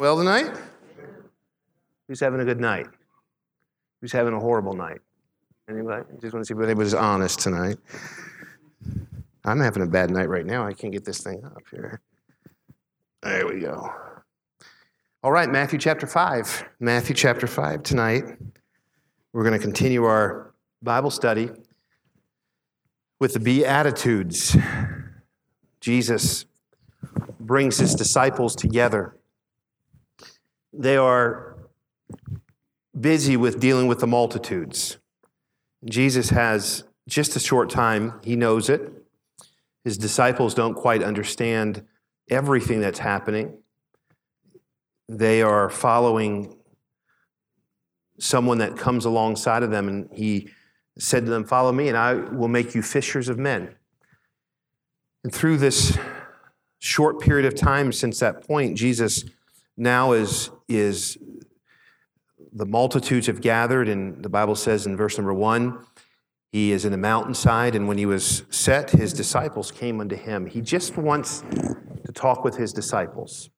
Well tonight? Who's having a good night? Who's having a horrible night? Anybody? Just want to see if anybody's honest tonight. I'm having a bad night right now. I can't get this thing up here. There we go. All right, Matthew chapter 5. Matthew chapter 5 tonight. We're going to continue our Bible study with the Beatitudes. Jesus brings his disciples together. They are busy with dealing with the multitudes. Jesus has just a short time, he knows it. His disciples don't quite understand everything that's happening. They are following someone that comes alongside of them, and he said to them, Follow me, and I will make you fishers of men. And through this short period of time since that point, Jesus now is, is the multitudes have gathered, and the Bible says in verse number one, he is in the mountainside, and when he was set, his disciples came unto him. He just wants to talk with his disciples.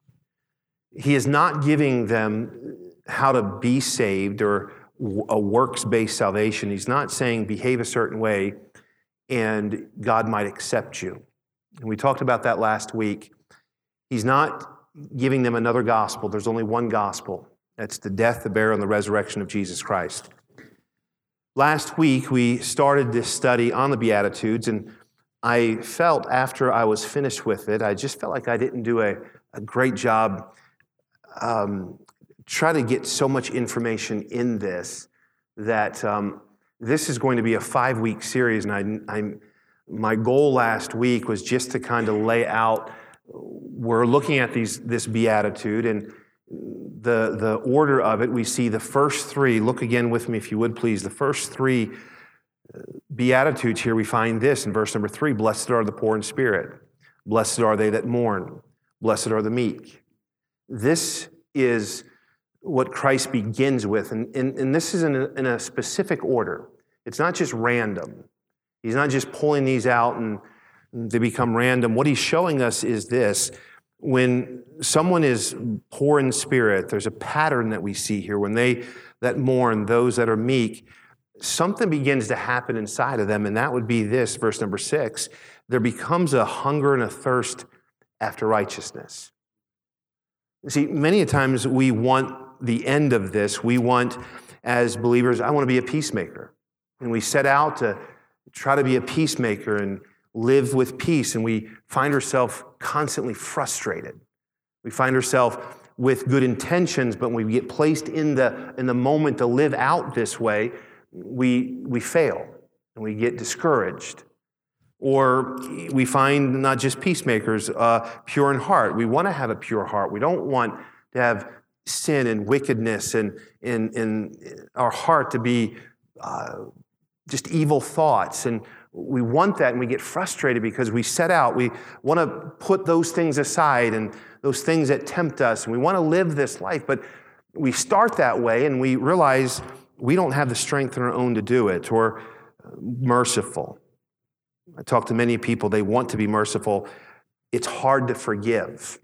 He is not giving them how to be saved or a works based salvation. He's not saying behave a certain way and God might accept you. And we talked about that last week. He's not giving them another gospel. There's only one gospel. That's the death, the burial, and the resurrection of Jesus Christ. Last week, we started this study on the Beatitudes, and I felt after I was finished with it, I just felt like I didn't do a, a great job um, try to get so much information in this that um, this is going to be a five week series. And I, I'm, my goal last week was just to kind of lay out we're looking at these, this beatitude and the, the order of it. We see the first three. Look again with me, if you would please. The first three uh, beatitudes here, we find this in verse number three Blessed are the poor in spirit, blessed are they that mourn, blessed are the meek. This is what Christ begins with, and, and, and this is in a, in a specific order. It's not just random. He's not just pulling these out and they become random. What he's showing us is this when someone is poor in spirit, there's a pattern that we see here. When they that mourn, those that are meek, something begins to happen inside of them, and that would be this, verse number six. There becomes a hunger and a thirst after righteousness. See, many a times we want the end of this. We want, as believers, I want to be a peacemaker. And we set out to try to be a peacemaker and live with peace, and we find ourselves constantly frustrated. We find ourselves with good intentions, but when we get placed in the, in the moment to live out this way, we, we fail and we get discouraged. Or we find not just peacemakers, uh, pure in heart. We want to have a pure heart. We don't want to have sin and wickedness and in, in our heart to be uh, just evil thoughts. And we want that and we get frustrated because we set out, we want to put those things aside and those things that tempt us, and we want to live this life. But we start that way and we realize we don't have the strength in our own to do it or uh, merciful. I talk to many people, they want to be merciful. It's hard to forgive.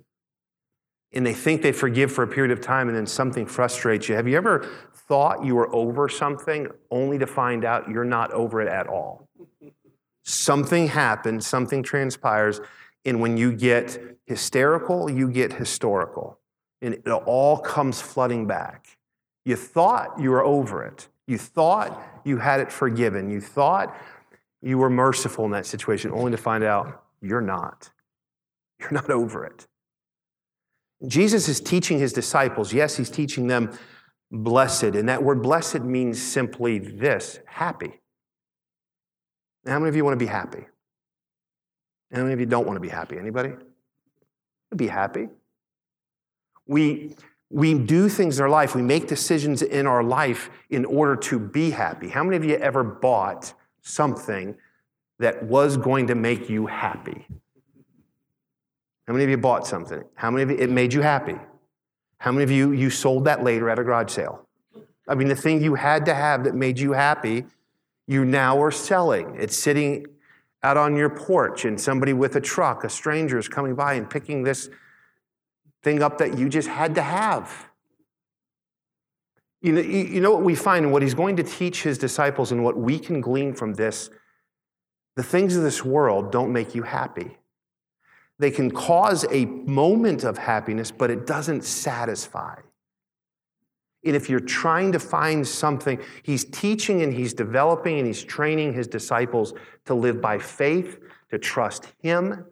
And they think they forgive for a period of time and then something frustrates you. Have you ever thought you were over something only to find out you're not over it at all? Something happens, something transpires, and when you get hysterical, you get historical. And it all comes flooding back. You thought you were over it. You thought you had it forgiven. You thought you were merciful in that situation, only to find out you're not. You're not over it. Jesus is teaching his disciples. Yes, he's teaching them blessed. And that word blessed means simply this happy. How many of you want to be happy? How many of you don't want to be happy? Anybody? Be happy. We, we do things in our life, we make decisions in our life in order to be happy. How many of you ever bought something that was going to make you happy? How many of you bought something? How many of you, it made you happy? How many of you, you sold that later at a garage sale? I mean, the thing you had to have that made you happy, you now are selling. It's sitting out on your porch, and somebody with a truck, a stranger, is coming by and picking this thing up that you just had to have. You know, you know what we find and what he's going to teach his disciples and what we can glean from this? The things of this world don't make you happy. They can cause a moment of happiness, but it doesn't satisfy. And if you're trying to find something, he's teaching and he's developing and he's training his disciples to live by faith, to trust him,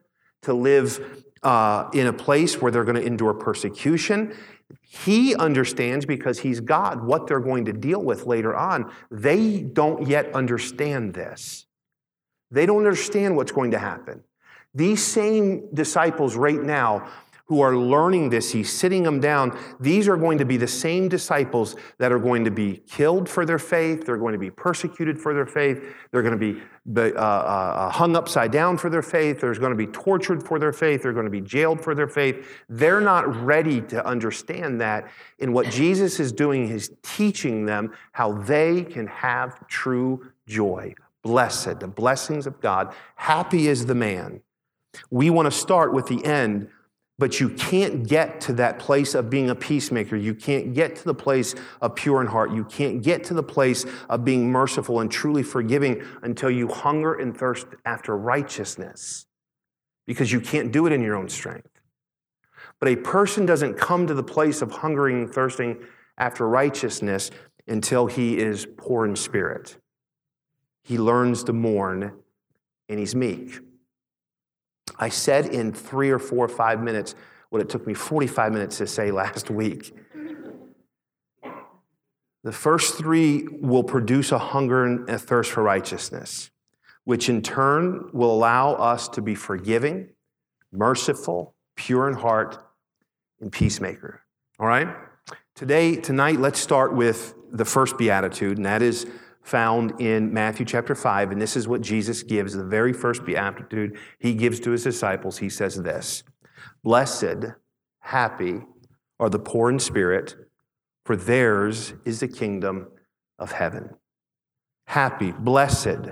to live uh, in a place where they're going to endure persecution. He understands because he's God what they're going to deal with later on. They don't yet understand this. They don't understand what's going to happen. These same disciples right now who are learning this, he's sitting them down. These are going to be the same disciples that are going to be killed for their faith. They're going to be persecuted for their faith. They're going to be uh, uh, uh, hung upside down for their faith. They're going to be tortured for their faith. They're going to be jailed for their faith. They're not ready to understand that. And what Jesus is doing is teaching them how they can have true joy. Blessed, the blessings of God. Happy is the man. We want to start with the end but you can't get to that place of being a peacemaker. You can't get to the place of pure in heart. You can't get to the place of being merciful and truly forgiving until you hunger and thirst after righteousness, because you can't do it in your own strength. But a person doesn't come to the place of hungering and thirsting after righteousness until he is poor in spirit. He learns to mourn and he's meek. I said in three or four or five minutes what it took me 45 minutes to say last week. The first three will produce a hunger and a thirst for righteousness, which in turn will allow us to be forgiving, merciful, pure in heart, and peacemaker. All right? Today, tonight, let's start with the first beatitude, and that is found in Matthew chapter 5, and this is what Jesus gives, the very first beatitude he gives to his disciples. He says this Blessed, happy are the poor in spirit, for theirs is the kingdom of heaven. Happy, blessed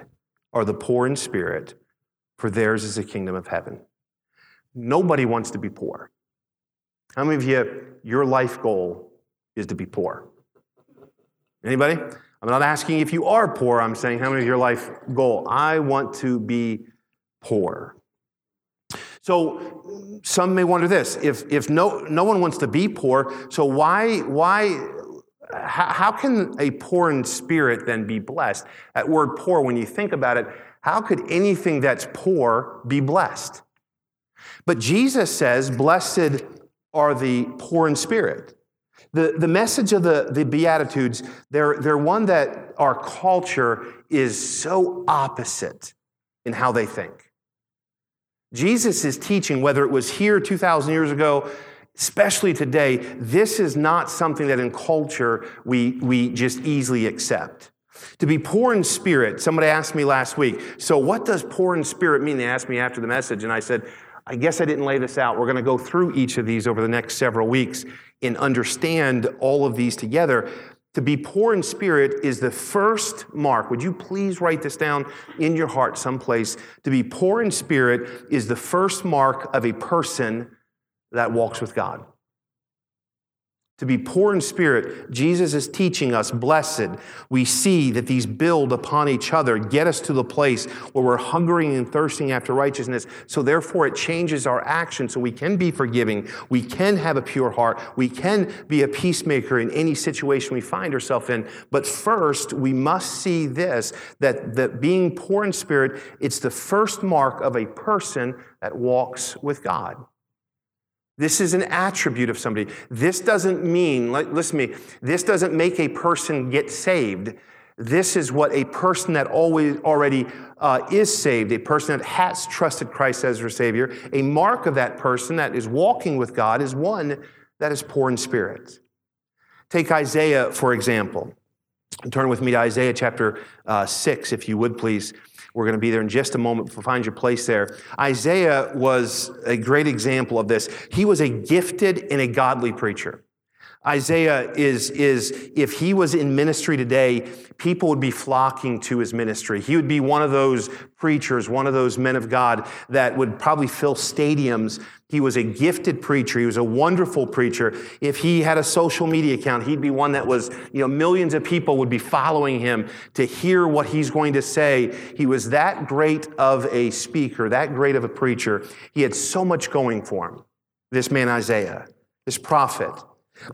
are the poor in spirit, for theirs is the kingdom of heaven. Nobody wants to be poor. How many of you, your life goal is to be poor? Anybody? I'm not asking if you are poor, I'm saying how many of your life goal? I want to be poor. So some may wonder this if, if no, no one wants to be poor, so why, why, how, can a poor in spirit then be blessed? That word poor, when you think about it, how could anything that's poor be blessed? But Jesus says, Blessed are the poor in spirit. The, the message of the, the Beatitudes, they're, they're one that our culture is so opposite in how they think. Jesus is teaching, whether it was here 2,000 years ago, especially today, this is not something that in culture we, we just easily accept. To be poor in spirit, somebody asked me last week, so what does poor in spirit mean? They asked me after the message, and I said, I guess I didn't lay this out. We're going to go through each of these over the next several weeks and understand all of these together. To be poor in spirit is the first mark. Would you please write this down in your heart someplace? To be poor in spirit is the first mark of a person that walks with God to be poor in spirit, Jesus is teaching us, blessed. We see that these build upon each other, get us to the place where we're hungering and thirsting after righteousness. So, therefore, it changes our action so we can be forgiving. We can have a pure heart. We can be a peacemaker in any situation we find ourselves in. But first, we must see this that, that being poor in spirit, it's the first mark of a person that walks with God. This is an attribute of somebody. This doesn't mean, listen to me, this doesn't make a person get saved. This is what a person that always already uh, is saved, a person that has trusted Christ as their Savior, a mark of that person that is walking with God is one that is poor in spirit. Take Isaiah, for example. Turn with me to Isaiah chapter uh, 6, if you would please. We're going to be there in just a moment. Find your place there. Isaiah was a great example of this. He was a gifted and a godly preacher. Isaiah is, is, if he was in ministry today, people would be flocking to his ministry. He would be one of those preachers, one of those men of God that would probably fill stadiums. He was a gifted preacher. He was a wonderful preacher. If he had a social media account, he'd be one that was, you know, millions of people would be following him to hear what he's going to say. He was that great of a speaker, that great of a preacher. He had so much going for him, this man Isaiah, this prophet.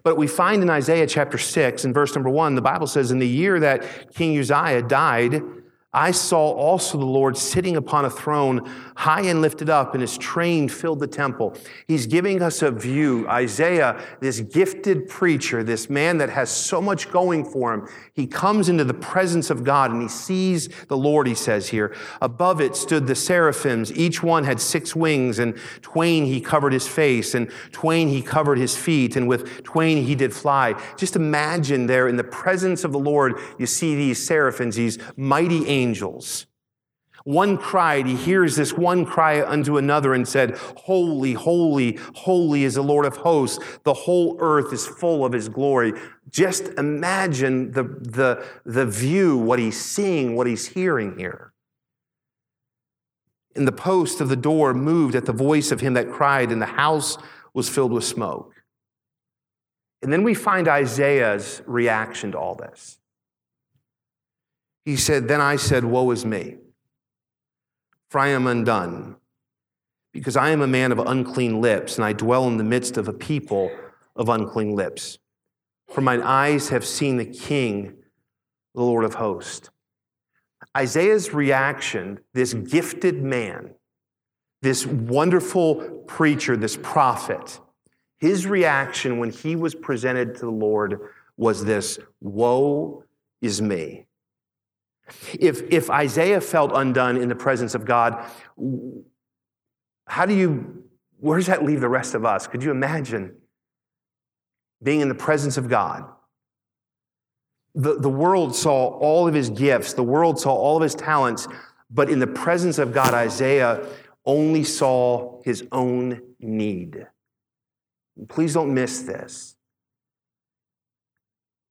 But we find in Isaiah chapter 6 and verse number 1, the Bible says, In the year that King Uzziah died, I saw also the Lord sitting upon a throne, high and lifted up, and his train filled the temple. He's giving us a view. Isaiah, this gifted preacher, this man that has so much going for him, he comes into the presence of God and he sees the Lord, he says here. Above it stood the seraphims. Each one had six wings, and twain he covered his face, and twain he covered his feet, and with twain he did fly. Just imagine there in the presence of the Lord, you see these seraphims, these mighty angels. One cried, he hears this one cry unto another and said, Holy, holy, holy is the Lord of hosts. The whole earth is full of his glory. Just imagine the, the, the view, what he's seeing, what he's hearing here. And the post of the door moved at the voice of him that cried, and the house was filled with smoke. And then we find Isaiah's reaction to all this. He said, Then I said, Woe is me, for I am undone, because I am a man of unclean lips, and I dwell in the midst of a people of unclean lips. For mine eyes have seen the King, the Lord of hosts. Isaiah's reaction, this gifted man, this wonderful preacher, this prophet, his reaction when he was presented to the Lord was this Woe is me. If, if Isaiah felt undone in the presence of God, how do you, where does that leave the rest of us? Could you imagine being in the presence of God? The, the world saw all of his gifts, the world saw all of his talents, but in the presence of God, Isaiah only saw his own need. Please don't miss this.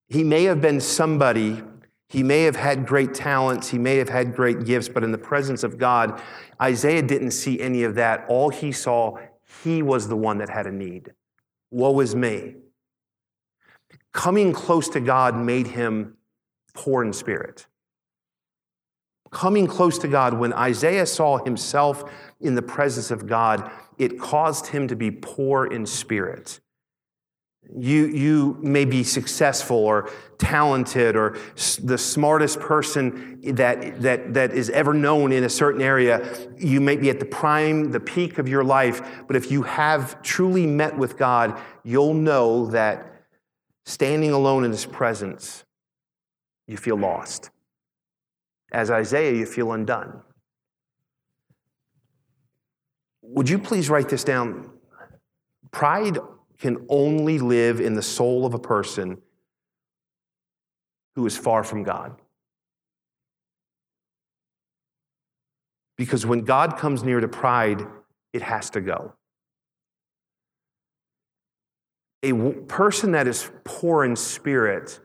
He may have been somebody he may have had great talents, he may have had great gifts, but in the presence of God, Isaiah didn't see any of that. All he saw, he was the one that had a need. Woe is me. Coming close to God made him poor in spirit. Coming close to God, when Isaiah saw himself in the presence of God, it caused him to be poor in spirit. You, you may be successful or talented or the smartest person that, that, that is ever known in a certain area. You may be at the prime, the peak of your life, but if you have truly met with God, you'll know that standing alone in His presence, you feel lost. As Isaiah, you feel undone. Would you please write this down? Pride can only live in the soul of a person who is far from God. Because when God comes near to pride, it has to go. A person that is poor in spirit,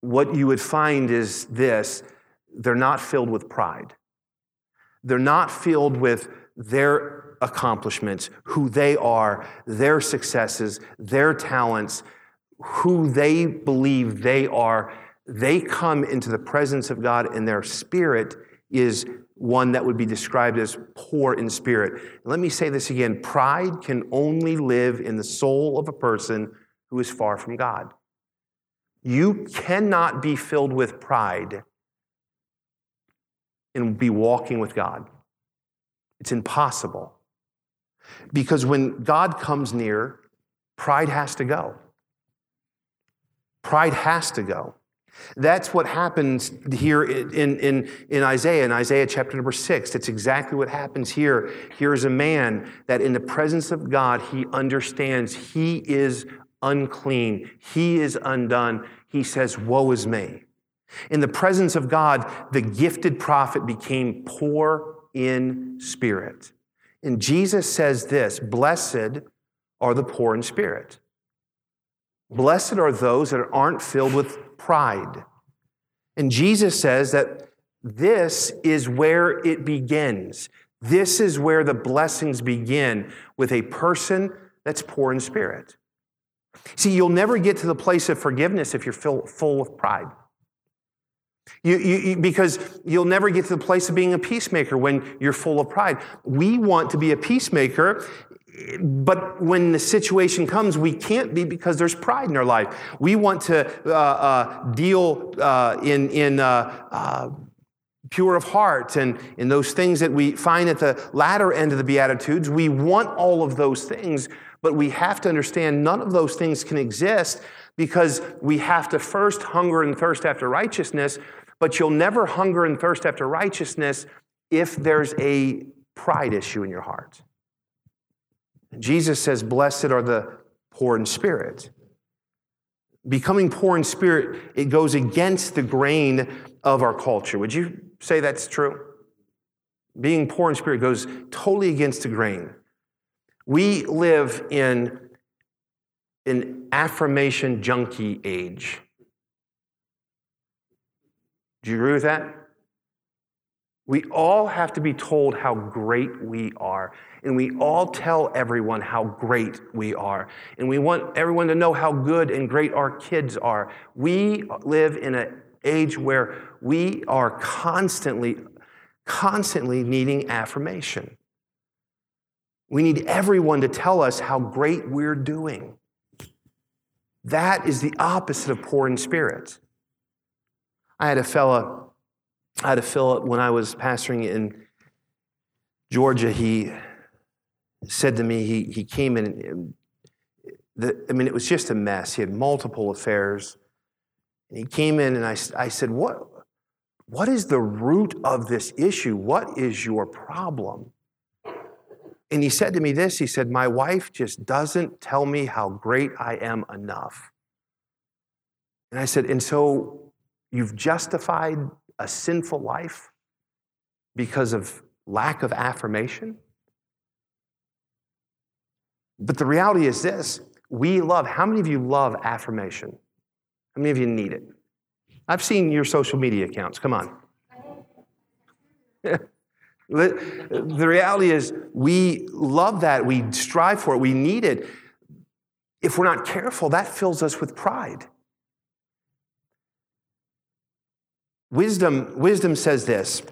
what you would find is this they're not filled with pride. They're not filled with their accomplishments, who they are, their successes, their talents, who they believe they are, they come into the presence of God and their spirit is one that would be described as poor in spirit. Let me say this again pride can only live in the soul of a person who is far from God. You cannot be filled with pride and be walking with God. It's impossible. Because when God comes near, pride has to go. Pride has to go. That's what happens here in, in, in Isaiah, in Isaiah chapter number six. That's exactly what happens here. Here is a man that in the presence of God, he understands he is unclean, he is undone. He says, Woe is me. In the presence of God, the gifted prophet became poor in spirit. And Jesus says this Blessed are the poor in spirit. Blessed are those that aren't filled with pride. And Jesus says that this is where it begins. This is where the blessings begin with a person that's poor in spirit. See, you'll never get to the place of forgiveness if you're full, full of pride. You, you, because you'll never get to the place of being a peacemaker when you're full of pride. We want to be a peacemaker, but when the situation comes, we can't be because there's pride in our life. We want to uh, uh, deal uh, in, in uh, uh, pure of heart and in those things that we find at the latter end of the Beatitudes. We want all of those things, but we have to understand none of those things can exist because we have to first hunger and thirst after righteousness, but you'll never hunger and thirst after righteousness if there's a pride issue in your heart. Jesus says, Blessed are the poor in spirit. Becoming poor in spirit, it goes against the grain of our culture. Would you say that's true? Being poor in spirit goes totally against the grain. We live in an affirmation junkie age. Do you agree with that? We all have to be told how great we are. And we all tell everyone how great we are. And we want everyone to know how good and great our kids are. We live in an age where we are constantly, constantly needing affirmation. We need everyone to tell us how great we're doing. That is the opposite of poor in spirit. I had a fella, I had a fella when I was pastoring in Georgia. He said to me, he, he came in, the, I mean, it was just a mess. He had multiple affairs. And he came in and I, I said, what, what is the root of this issue? What is your problem? And he said to me this he said, My wife just doesn't tell me how great I am enough. And I said, And so you've justified a sinful life because of lack of affirmation? But the reality is this we love, how many of you love affirmation? How many of you need it? I've seen your social media accounts. Come on. The reality is, we love that. We strive for it. We need it. If we're not careful, that fills us with pride. Wisdom, wisdom says this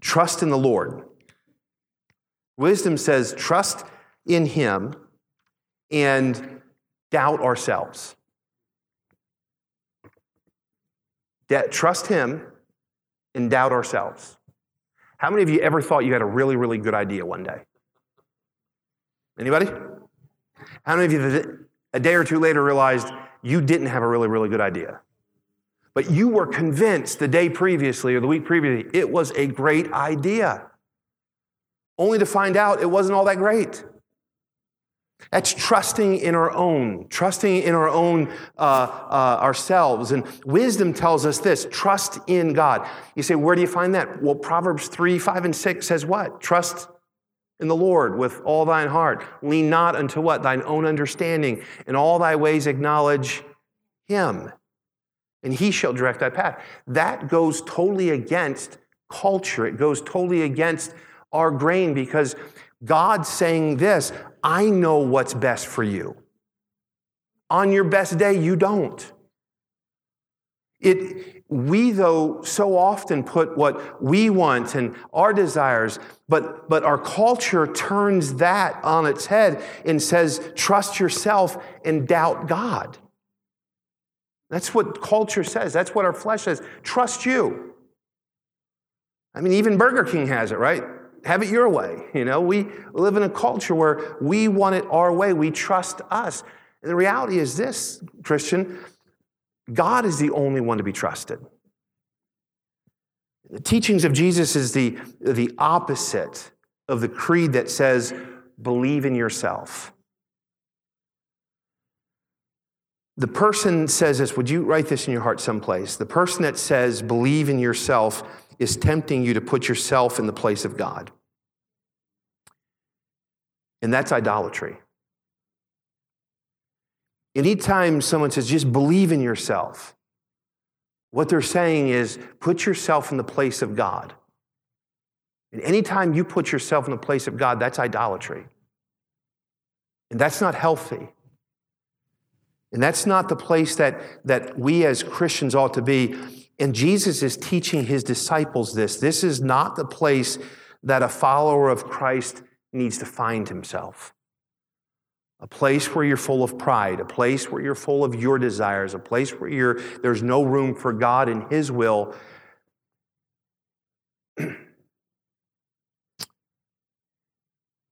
trust in the Lord. Wisdom says, trust in Him and doubt ourselves. trust Him and doubt ourselves. How many of you ever thought you had a really, really good idea one day? Anybody? How many of you a day or two later realized you didn't have a really, really good idea? But you were convinced the day previously or the week previously it was a great idea, only to find out it wasn't all that great. That's trusting in our own, trusting in our own uh, uh, ourselves. And wisdom tells us this trust in God. You say, where do you find that? Well, Proverbs 3, 5, and 6 says what? Trust in the Lord with all thine heart. Lean not unto what? Thine own understanding. In all thy ways acknowledge him, and he shall direct thy path. That goes totally against culture, it goes totally against our grain because God's saying this I know what's best for you. On your best day, you don't. It, we, though, so often put what we want and our desires, but, but our culture turns that on its head and says, trust yourself and doubt God. That's what culture says. That's what our flesh says. Trust you. I mean, even Burger King has it, right? have it your way. You know, we live in a culture where we want it our way. We trust us. And the reality is this, Christian, God is the only one to be trusted. The teachings of Jesus is the, the opposite of the creed that says, believe in yourself. The person says this, would you write this in your heart someplace? The person that says, believe in yourself is tempting you to put yourself in the place of God. And that's idolatry. Anytime someone says, just believe in yourself, what they're saying is put yourself in the place of God. And anytime you put yourself in the place of God, that's idolatry. And that's not healthy. And that's not the place that, that we as Christians ought to be. And Jesus is teaching his disciples this. This is not the place that a follower of Christ needs to find himself. A place where you're full of pride, a place where you're full of your desires, a place where you're, there's no room for God and his will. and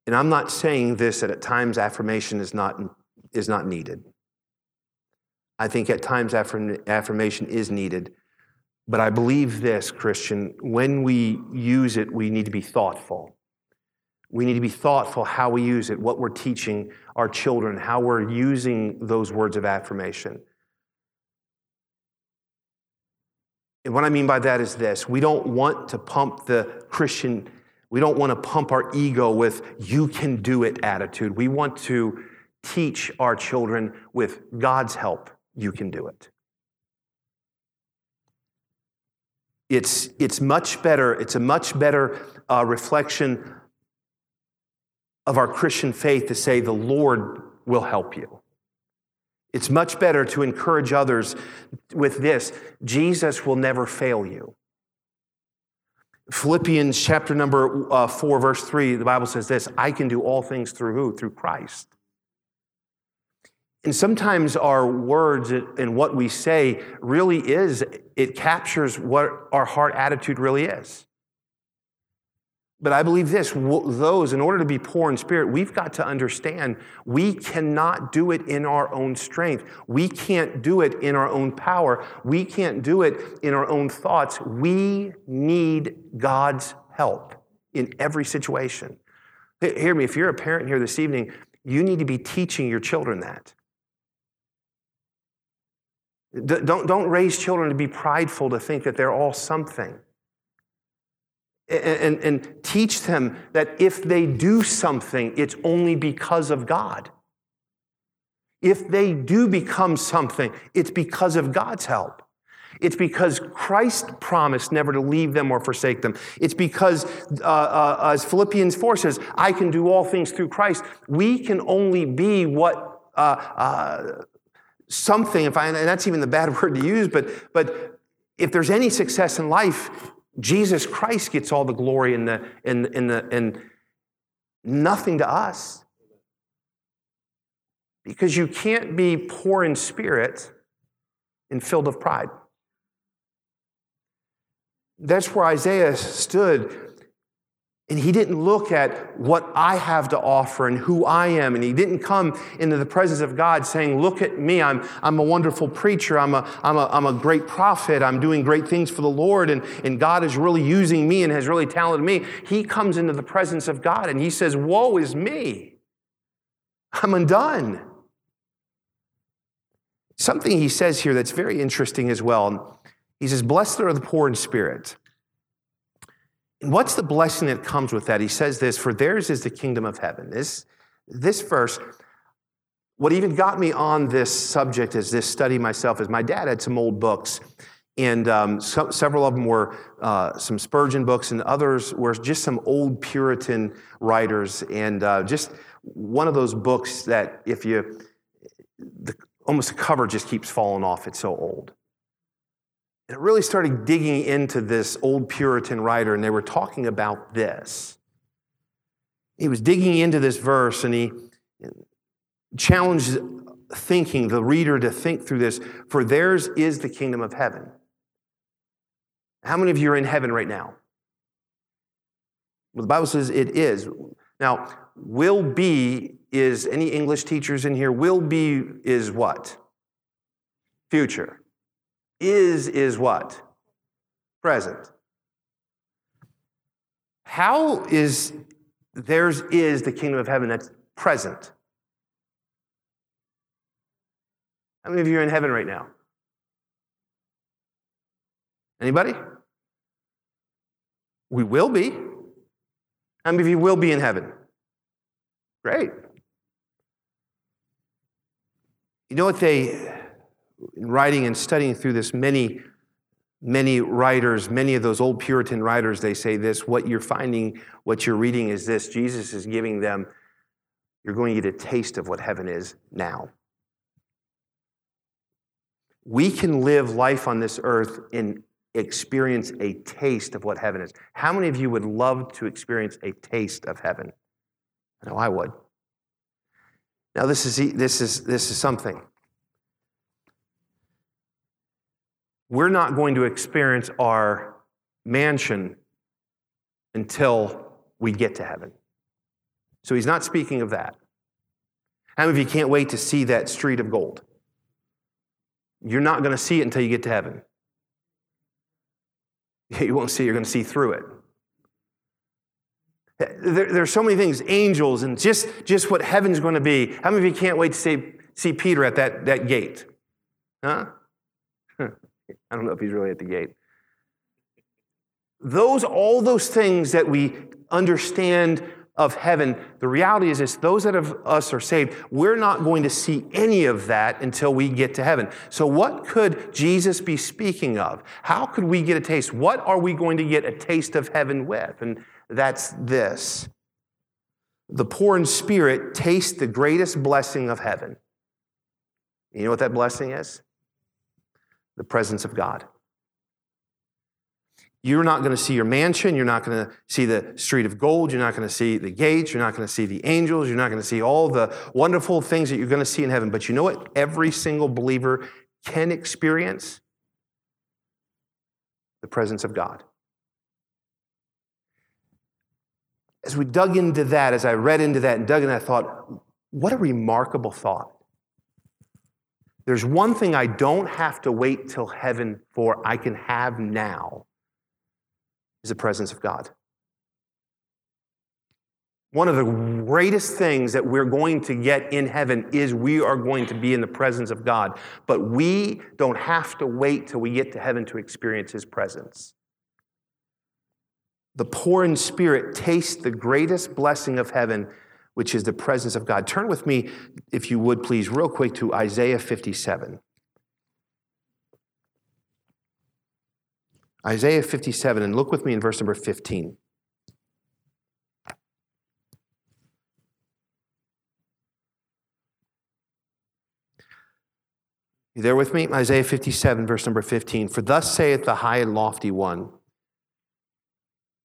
I'm not saying this that at times affirmation is not, is not needed. I think at times affirmation is needed. But I believe this, Christian, when we use it, we need to be thoughtful. We need to be thoughtful how we use it, what we're teaching our children, how we're using those words of affirmation. And what I mean by that is this we don't want to pump the Christian, we don't want to pump our ego with you can do it attitude. We want to teach our children with God's help you can do it. It's, it's much better, it's a much better uh, reflection of our Christian faith to say, the Lord will help you. It's much better to encourage others with this Jesus will never fail you. Philippians chapter number uh, 4, verse 3, the Bible says this I can do all things through who? Through Christ. And sometimes our words and what we say really is, it captures what our heart attitude really is. But I believe this those, in order to be poor in spirit, we've got to understand we cannot do it in our own strength. We can't do it in our own power. We can't do it in our own thoughts. We need God's help in every situation. Hear me, if you're a parent here this evening, you need to be teaching your children that. Don't, don't raise children to be prideful to think that they're all something and, and, teach them that if they do something, it's only because of God. If they do become something, it's because of God's help. It's because Christ promised never to leave them or forsake them. It's because, uh, uh, as Philippians 4 says, I can do all things through Christ. We can only be what uh, uh something, if I, and that's even the bad word to use, but, but if there's any success in life, Jesus Christ gets all the glory and the and, and the and nothing to us. Because you can't be poor in spirit and filled of pride. That's where Isaiah stood and he didn't look at what I have to offer and who I am. And he didn't come into the presence of God saying, Look at me. I'm, I'm a wonderful preacher. I'm a, I'm, a, I'm a great prophet. I'm doing great things for the Lord. And, and God is really using me and has really talented me. He comes into the presence of God and he says, Woe is me. I'm undone. Something he says here that's very interesting as well. He says, Blessed are the poor in spirit. What's the blessing that comes with that? He says this For theirs is the kingdom of heaven. This, this verse, what even got me on this subject as this study myself is my dad had some old books. And um, so, several of them were uh, some Spurgeon books, and others were just some old Puritan writers. And uh, just one of those books that, if you, the, almost the cover just keeps falling off, it's so old. And it really started digging into this old Puritan writer, and they were talking about this. He was digging into this verse, and he challenged thinking, the reader to think through this, for theirs is the kingdom of heaven. How many of you are in heaven right now? Well, the Bible says it is. Now, will be is any English teachers in here? Will be is what? Future. Is is what? Present. How is theirs is the kingdom of heaven that's present? How many of you are in heaven right now? Anybody? We will be. How many of you will be in heaven? Great. You know what they, writing and studying through this, many, many writers, many of those old Puritan writers, they say this what you're finding, what you're reading is this Jesus is giving them, you're going to get a taste of what heaven is now. We can live life on this earth and experience a taste of what heaven is. How many of you would love to experience a taste of heaven? I know I would. Now, this is, this is, this is something. We're not going to experience our mansion until we get to heaven. So he's not speaking of that. How many of you can't wait to see that street of gold? You're not going to see it until you get to heaven. You won't see, it, you're going to see through it. There, there, are so many things, angels, and just, just what heaven's going to be. How many of you can't wait to see, see Peter at that, that gate? Huh? I don't know if he's really at the gate. Those, all those things that we understand of heaven, the reality is this those that of us are saved, we're not going to see any of that until we get to heaven. So, what could Jesus be speaking of? How could we get a taste? What are we going to get a taste of heaven with? And that's this the poor in spirit taste the greatest blessing of heaven. You know what that blessing is? The presence of God. You're not going to see your mansion. You're not going to see the street of gold. You're not going to see the gates. You're not going to see the angels. You're not going to see all the wonderful things that you're going to see in heaven. But you know what every single believer can experience? The presence of God. As we dug into that, as I read into that and dug in, I thought, what a remarkable thought. There's one thing I don't have to wait till heaven for, I can have now is the presence of God. One of the greatest things that we're going to get in heaven is we are going to be in the presence of God. But we don't have to wait till we get to heaven to experience His presence. The poor in spirit taste the greatest blessing of heaven, which is the presence of God. Turn with me, if you would please, real quick to Isaiah 57. Isaiah 57, and look with me in verse number 15. You there with me? Isaiah 57, verse number 15. For thus saith the high and lofty one,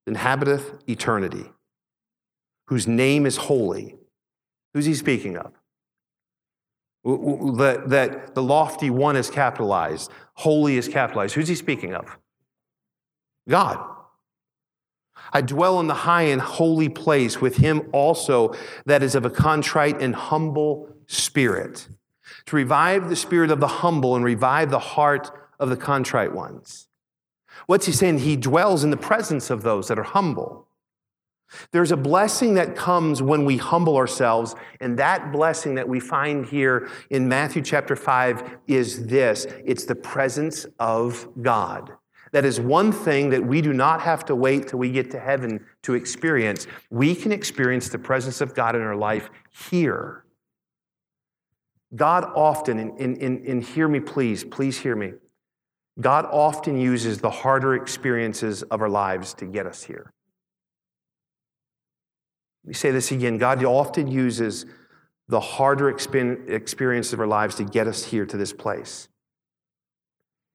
inhabiteth eternity, whose name is holy. Who's he speaking of? That, that the lofty one is capitalized, holy is capitalized. Who's he speaking of? God. I dwell in the high and holy place with him also that is of a contrite and humble spirit, to revive the spirit of the humble and revive the heart of the contrite ones. What's he saying? He dwells in the presence of those that are humble. There's a blessing that comes when we humble ourselves, and that blessing that we find here in Matthew chapter 5 is this it's the presence of God. That is one thing that we do not have to wait till we get to heaven to experience. We can experience the presence of God in our life here. God often, and, and, and, hear me please, please hear me. God often uses the harder experiences of our lives to get us here. Me say this again God often uses the harder experiences of our lives to get us here to this place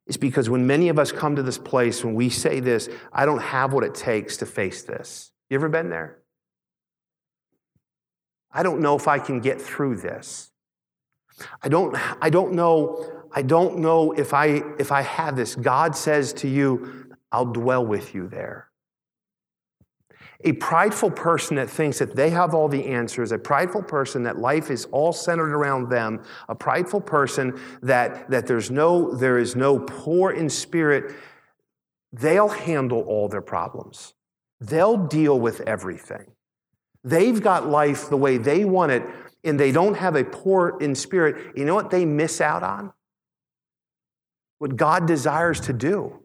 It's because when many of us come to this place, when we say this, I don't have what it takes to face this. You ever been there? I don't know if I can get through this. I don't, I don't know, I don't know if I if I have this. God says to you, I'll dwell with you there. A prideful person that thinks that they have all the answers, a prideful person that life is all centered around them, a prideful person that, that there's no, there is no poor in spirit, they'll handle all their problems. They'll deal with everything. They've got life the way they want it, and they don't have a poor in spirit. You know what they miss out on? What God desires to do.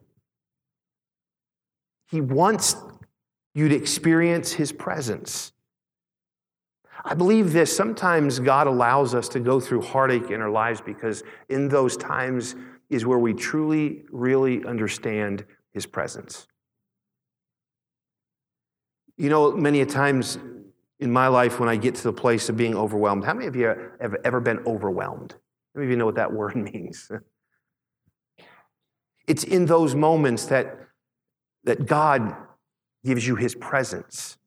He wants you'd experience his presence. I believe this sometimes God allows us to go through heartache in our lives because in those times is where we truly, really understand His presence. You know, many a times in my life when I get to the place of being overwhelmed, how many of you have ever been overwhelmed? How many of you know what that word means? It's in those moments that, that God gives you his presence.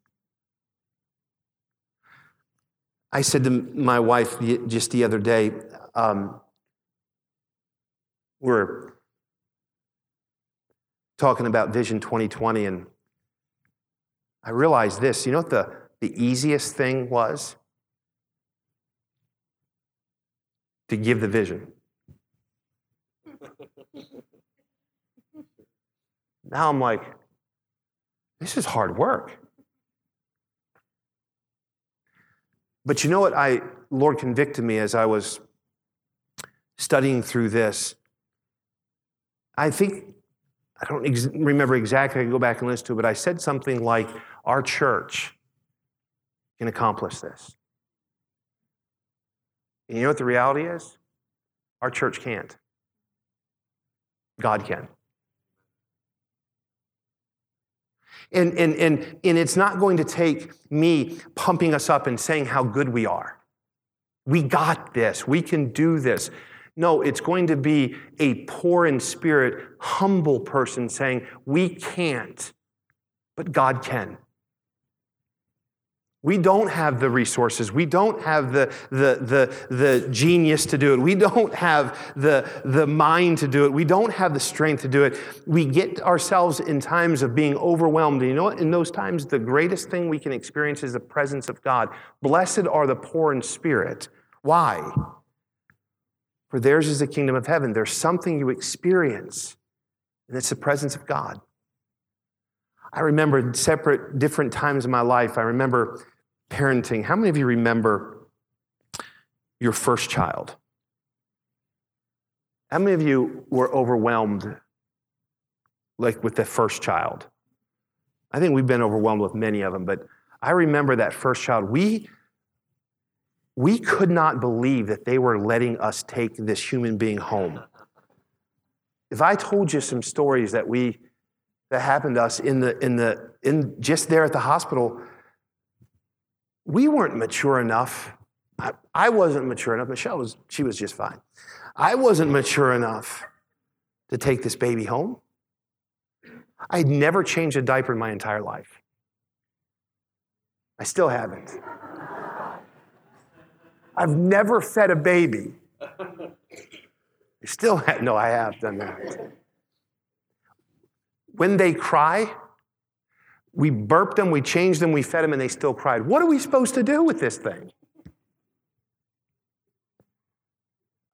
I said to my wife just the other day, um, we're talking about Vision 2020, and I realized this. You know what the, the easiest thing was? To give the vision. Now I'm like, this is hard work. But you know what I Lord convicted me as I was studying through this. I think I don't ex- remember exactly. I can go back and listen to it, but I said something like, "Our church can accomplish this." And you know what the reality is? Our church can't. God can. And, and, and, and it's not going to take me pumping us up and saying how good we are. We got this. We can do this. No, it's going to be a poor in spirit, humble person saying, We can't, but God can. We don't have the resources. We don't have the, the, the, the genius to do it. We don't have the, the mind to do it. We don't have the strength to do it. We get ourselves in times of being overwhelmed. And you know what? In those times, the greatest thing we can experience is the presence of God. Blessed are the poor in spirit. Why? For theirs is the kingdom of heaven. There's something you experience, and it's the presence of God. I remember separate, different times in my life. I remember parenting. How many of you remember your first child? How many of you were overwhelmed, like with the first child? I think we've been overwhelmed with many of them, but I remember that first child. We, we could not believe that they were letting us take this human being home. If I told you some stories that we that happened to us in the in the in just there at the hospital we weren't mature enough. I, I wasn't mature enough. Michelle was she was just fine. I wasn't mature enough to take this baby home. I'd never changed a diaper in my entire life. I still haven't. I've never fed a baby. I still have no i have done that when they cry, we burped them, we changed them, we fed them, and they still cried. What are we supposed to do with this thing?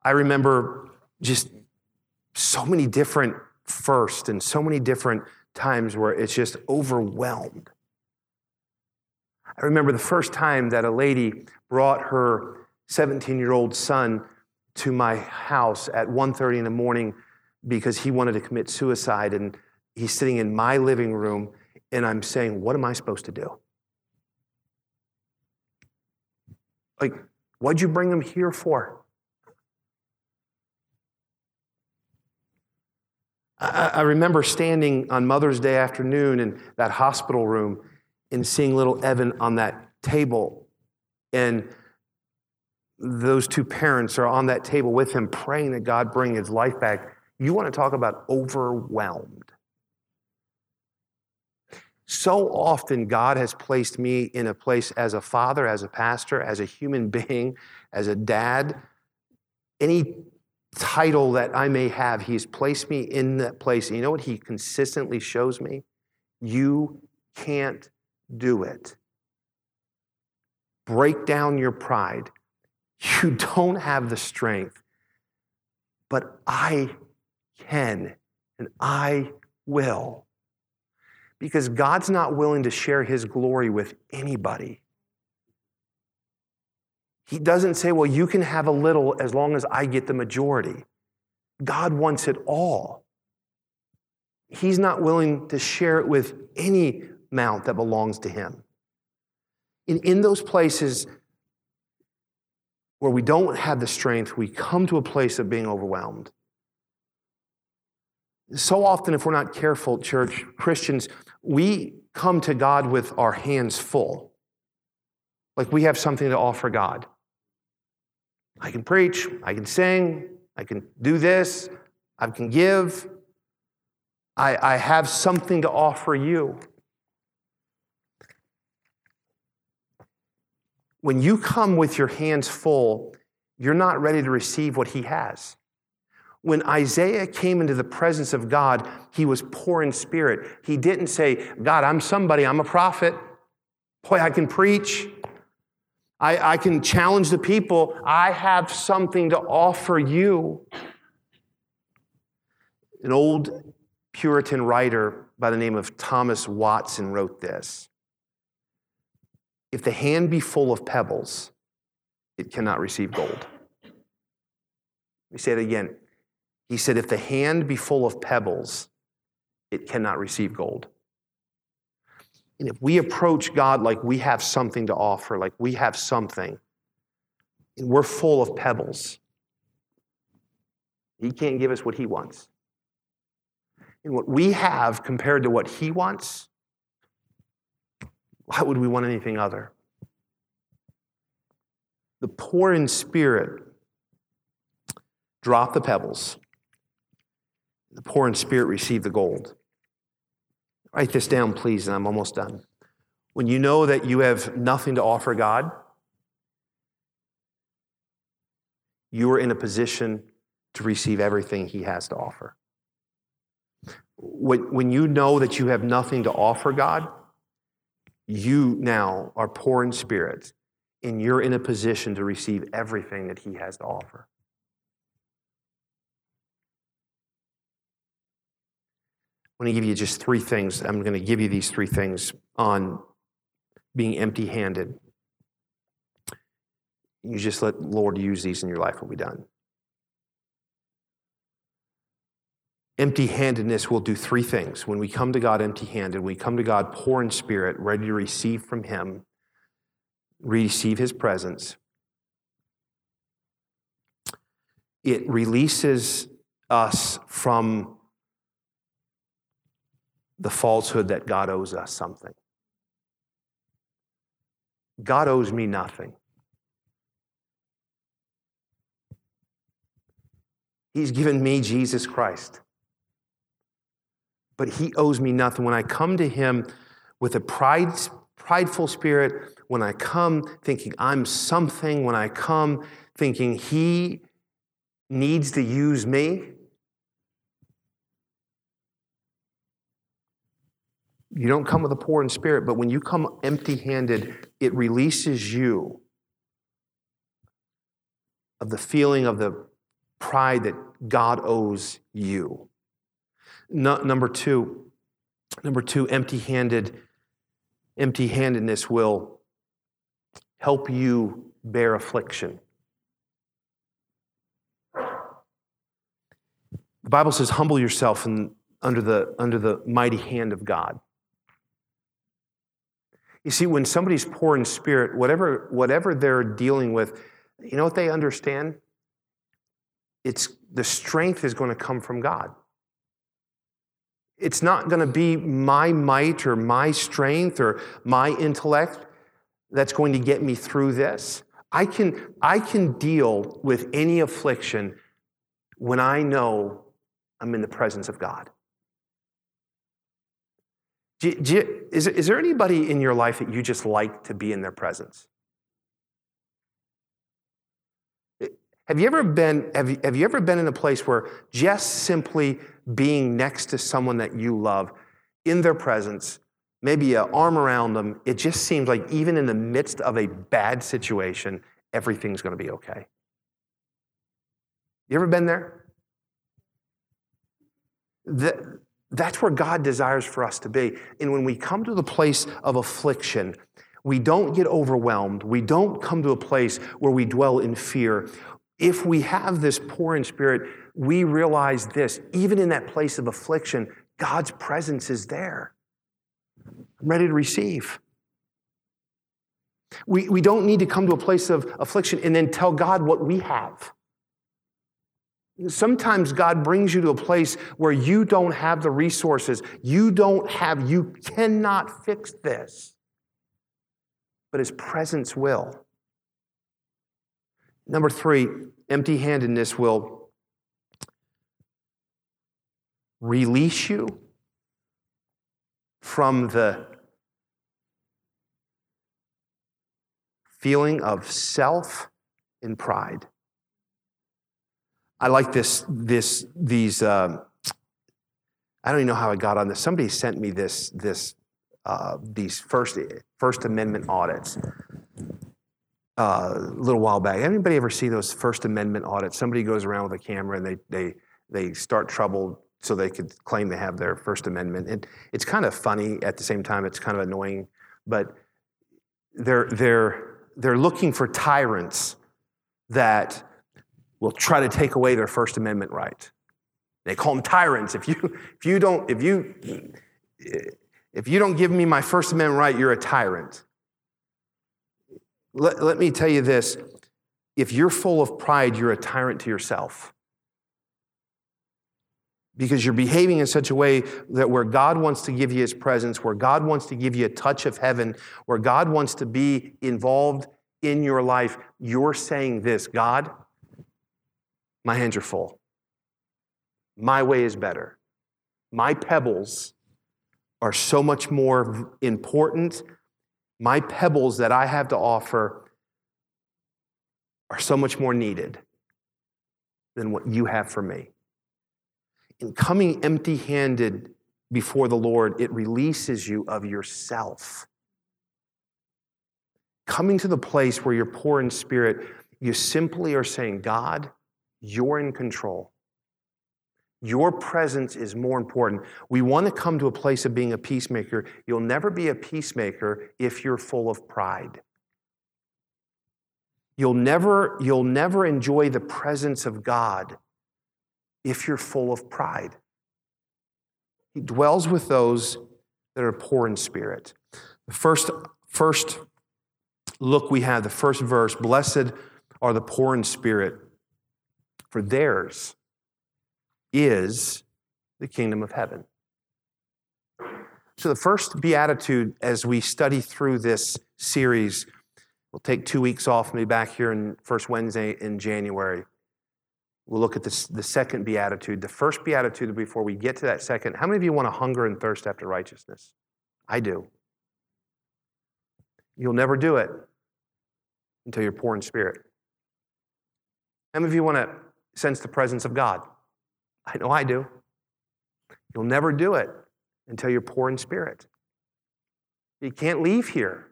I remember just so many different firsts and so many different times where it's just overwhelmed. I remember the first time that a lady brought her 17 year old son to my house at 1.30 in the morning because he wanted to commit suicide and he's sitting in my living room, and I'm saying, What am I supposed to do? Like, what'd you bring him here for? I, I remember standing on Mother's Day afternoon in that hospital room and seeing little Evan on that table. And those two parents are on that table with him, praying that God bring his life back. You want to talk about overwhelmed. So often, God has placed me in a place as a father, as a pastor, as a human being, as a dad. Any title that I may have, He's placed me in that place. And you know what He consistently shows me? You can't do it. Break down your pride. You don't have the strength, but I can and I will because God's not willing to share his glory with anybody. He doesn't say, well, you can have a little as long as I get the majority. God wants it all. He's not willing to share it with any amount that belongs to him. In, in those places, where we don't have the strength, we come to a place of being overwhelmed. So often, if we're not careful, church, Christians, we come to God with our hands full. Like we have something to offer God. I can preach, I can sing, I can do this, I can give. I, I have something to offer you. When you come with your hands full, you're not ready to receive what He has. When Isaiah came into the presence of God, he was poor in spirit. He didn't say, God, I'm somebody, I'm a prophet. Boy, I can preach. I, I can challenge the people. I have something to offer you. An old Puritan writer by the name of Thomas Watson wrote this If the hand be full of pebbles, it cannot receive gold. Let me say it again. He said, If the hand be full of pebbles, it cannot receive gold. And if we approach God like we have something to offer, like we have something, and we're full of pebbles, He can't give us what He wants. And what we have compared to what He wants, why would we want anything other? The poor in spirit drop the pebbles. The poor in spirit receive the gold. Write this down, please, and I'm almost done. When you know that you have nothing to offer God, you are in a position to receive everything He has to offer. When, you know that you have nothing to offer God, you now are poor in spirit, and you're in a position to receive everything that He has to offer. Going to give you just three things. I'm going to give you these three things on being empty handed. You just let Lord use these in your life, will be done. Empty handedness will do three things. When we come to God empty handed, we come to God poor in spirit, ready to receive from Him, receive His presence. It releases us from the falsehood that God owes us something. God owes me nothing. He's given me Jesus Christ. But he owes me nothing. When I come to him with a pride, prideful spirit, when I come thinking I'm something, when I come thinking he needs to use me, You don't come with a poor in spirit, but when you come empty handed, it releases you of the feeling of the pride that God owes you. No, number two, number two, empty handed, empty handedness will help you bear affliction. The Bible says, humble yourself in, under, the, under the mighty hand of God. You see, when somebody's poor in spirit, whatever, whatever they're dealing with, you know what they understand? It's the strength is going to come from God. It's not going to be my might or my strength or my intellect that's going to get me through this. I can, I can deal with any affliction when I know I'm in the presence of God. Do you, do you, is, is there anybody in your life that you just like to be in their presence? Eh, have you ever been, have you, have you ever been in a place where just simply being next to someone that you love in their presence, maybe an arm around them, it just seems like even in the midst of a bad situation, everything's going to be okay? You ever been there? The, that's where God desires for us to be. And when we come to the place of affliction, we don't get overwhelmed. We don't come to a place where we dwell in fear. If we have this poor in spirit, we realize this even in that place of affliction, God's presence is there. I'm ready to receive. We, we don't need to come to a place of affliction and then tell God what we have. Sometimes God brings you to a place where you don't have the resources. You don't have, you cannot fix this. But His presence will. Number three, empty handedness will release you from the feeling of self and pride. I like this, this, these, uh, I don't even know how I got on this. Somebody sent me this, this, uh, these first, First Amendment audits uh, a little while back. Anybody ever see those First Amendment audits? Somebody goes around with a camera and they, they, they start trouble so they could claim they have their First Amendment. And it's kind of funny at the same time, it's kind of annoying, but they're, they're, they're looking for tyrants that will try to take away their First Amendment right. They call them tyrants. If you, if you don't, if you, if you don't give me my First Amendment right, you're a tyrant. Let, let me tell you this if you're full of pride, you're a tyrant to yourself. Because you're behaving in such a way that where God wants to give you his presence, where God wants to give you a touch of heaven, where God wants to be involved in your life, you're saying this God, my hands are full. My way is better. My pebbles are so much more important my pebbles that I have to offer are so much more needed than what you have for me. In coming empty handed before the Lord, it releases you of yourself. Coming to the place where you're poor in spirit, you simply are saying, God, you're in control. Your presence is more important. We want to come to a place of being a peacemaker. You'll never be a peacemaker if you're full of pride. You'll never, you'll never enjoy the presence of God if you're full of pride. He dwells with those that are poor in spirit. The first, first look we have, the first verse Blessed are the poor in spirit, for theirs is the kingdom of heaven. So, the first beatitude as we study through this series, we'll take two weeks off and be back here in first Wednesday in January. We'll look at this, the second beatitude. The first beatitude, before we get to that second, how many of you want to hunger and thirst after righteousness? I do. You'll never do it until you're poor in spirit. How many of you want to sense the presence of God? I know I do. You'll never do it until you're poor in spirit. You can't leave here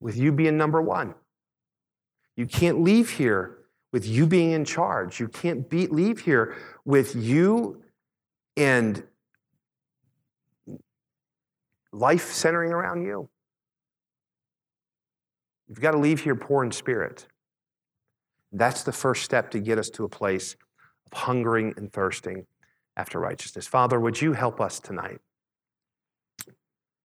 with you being number one. You can't leave here with you being in charge. You can't be, leave here with you and life centering around you. You've got to leave here poor in spirit. That's the first step to get us to a place of hungering and thirsting after righteousness. Father, would you help us tonight?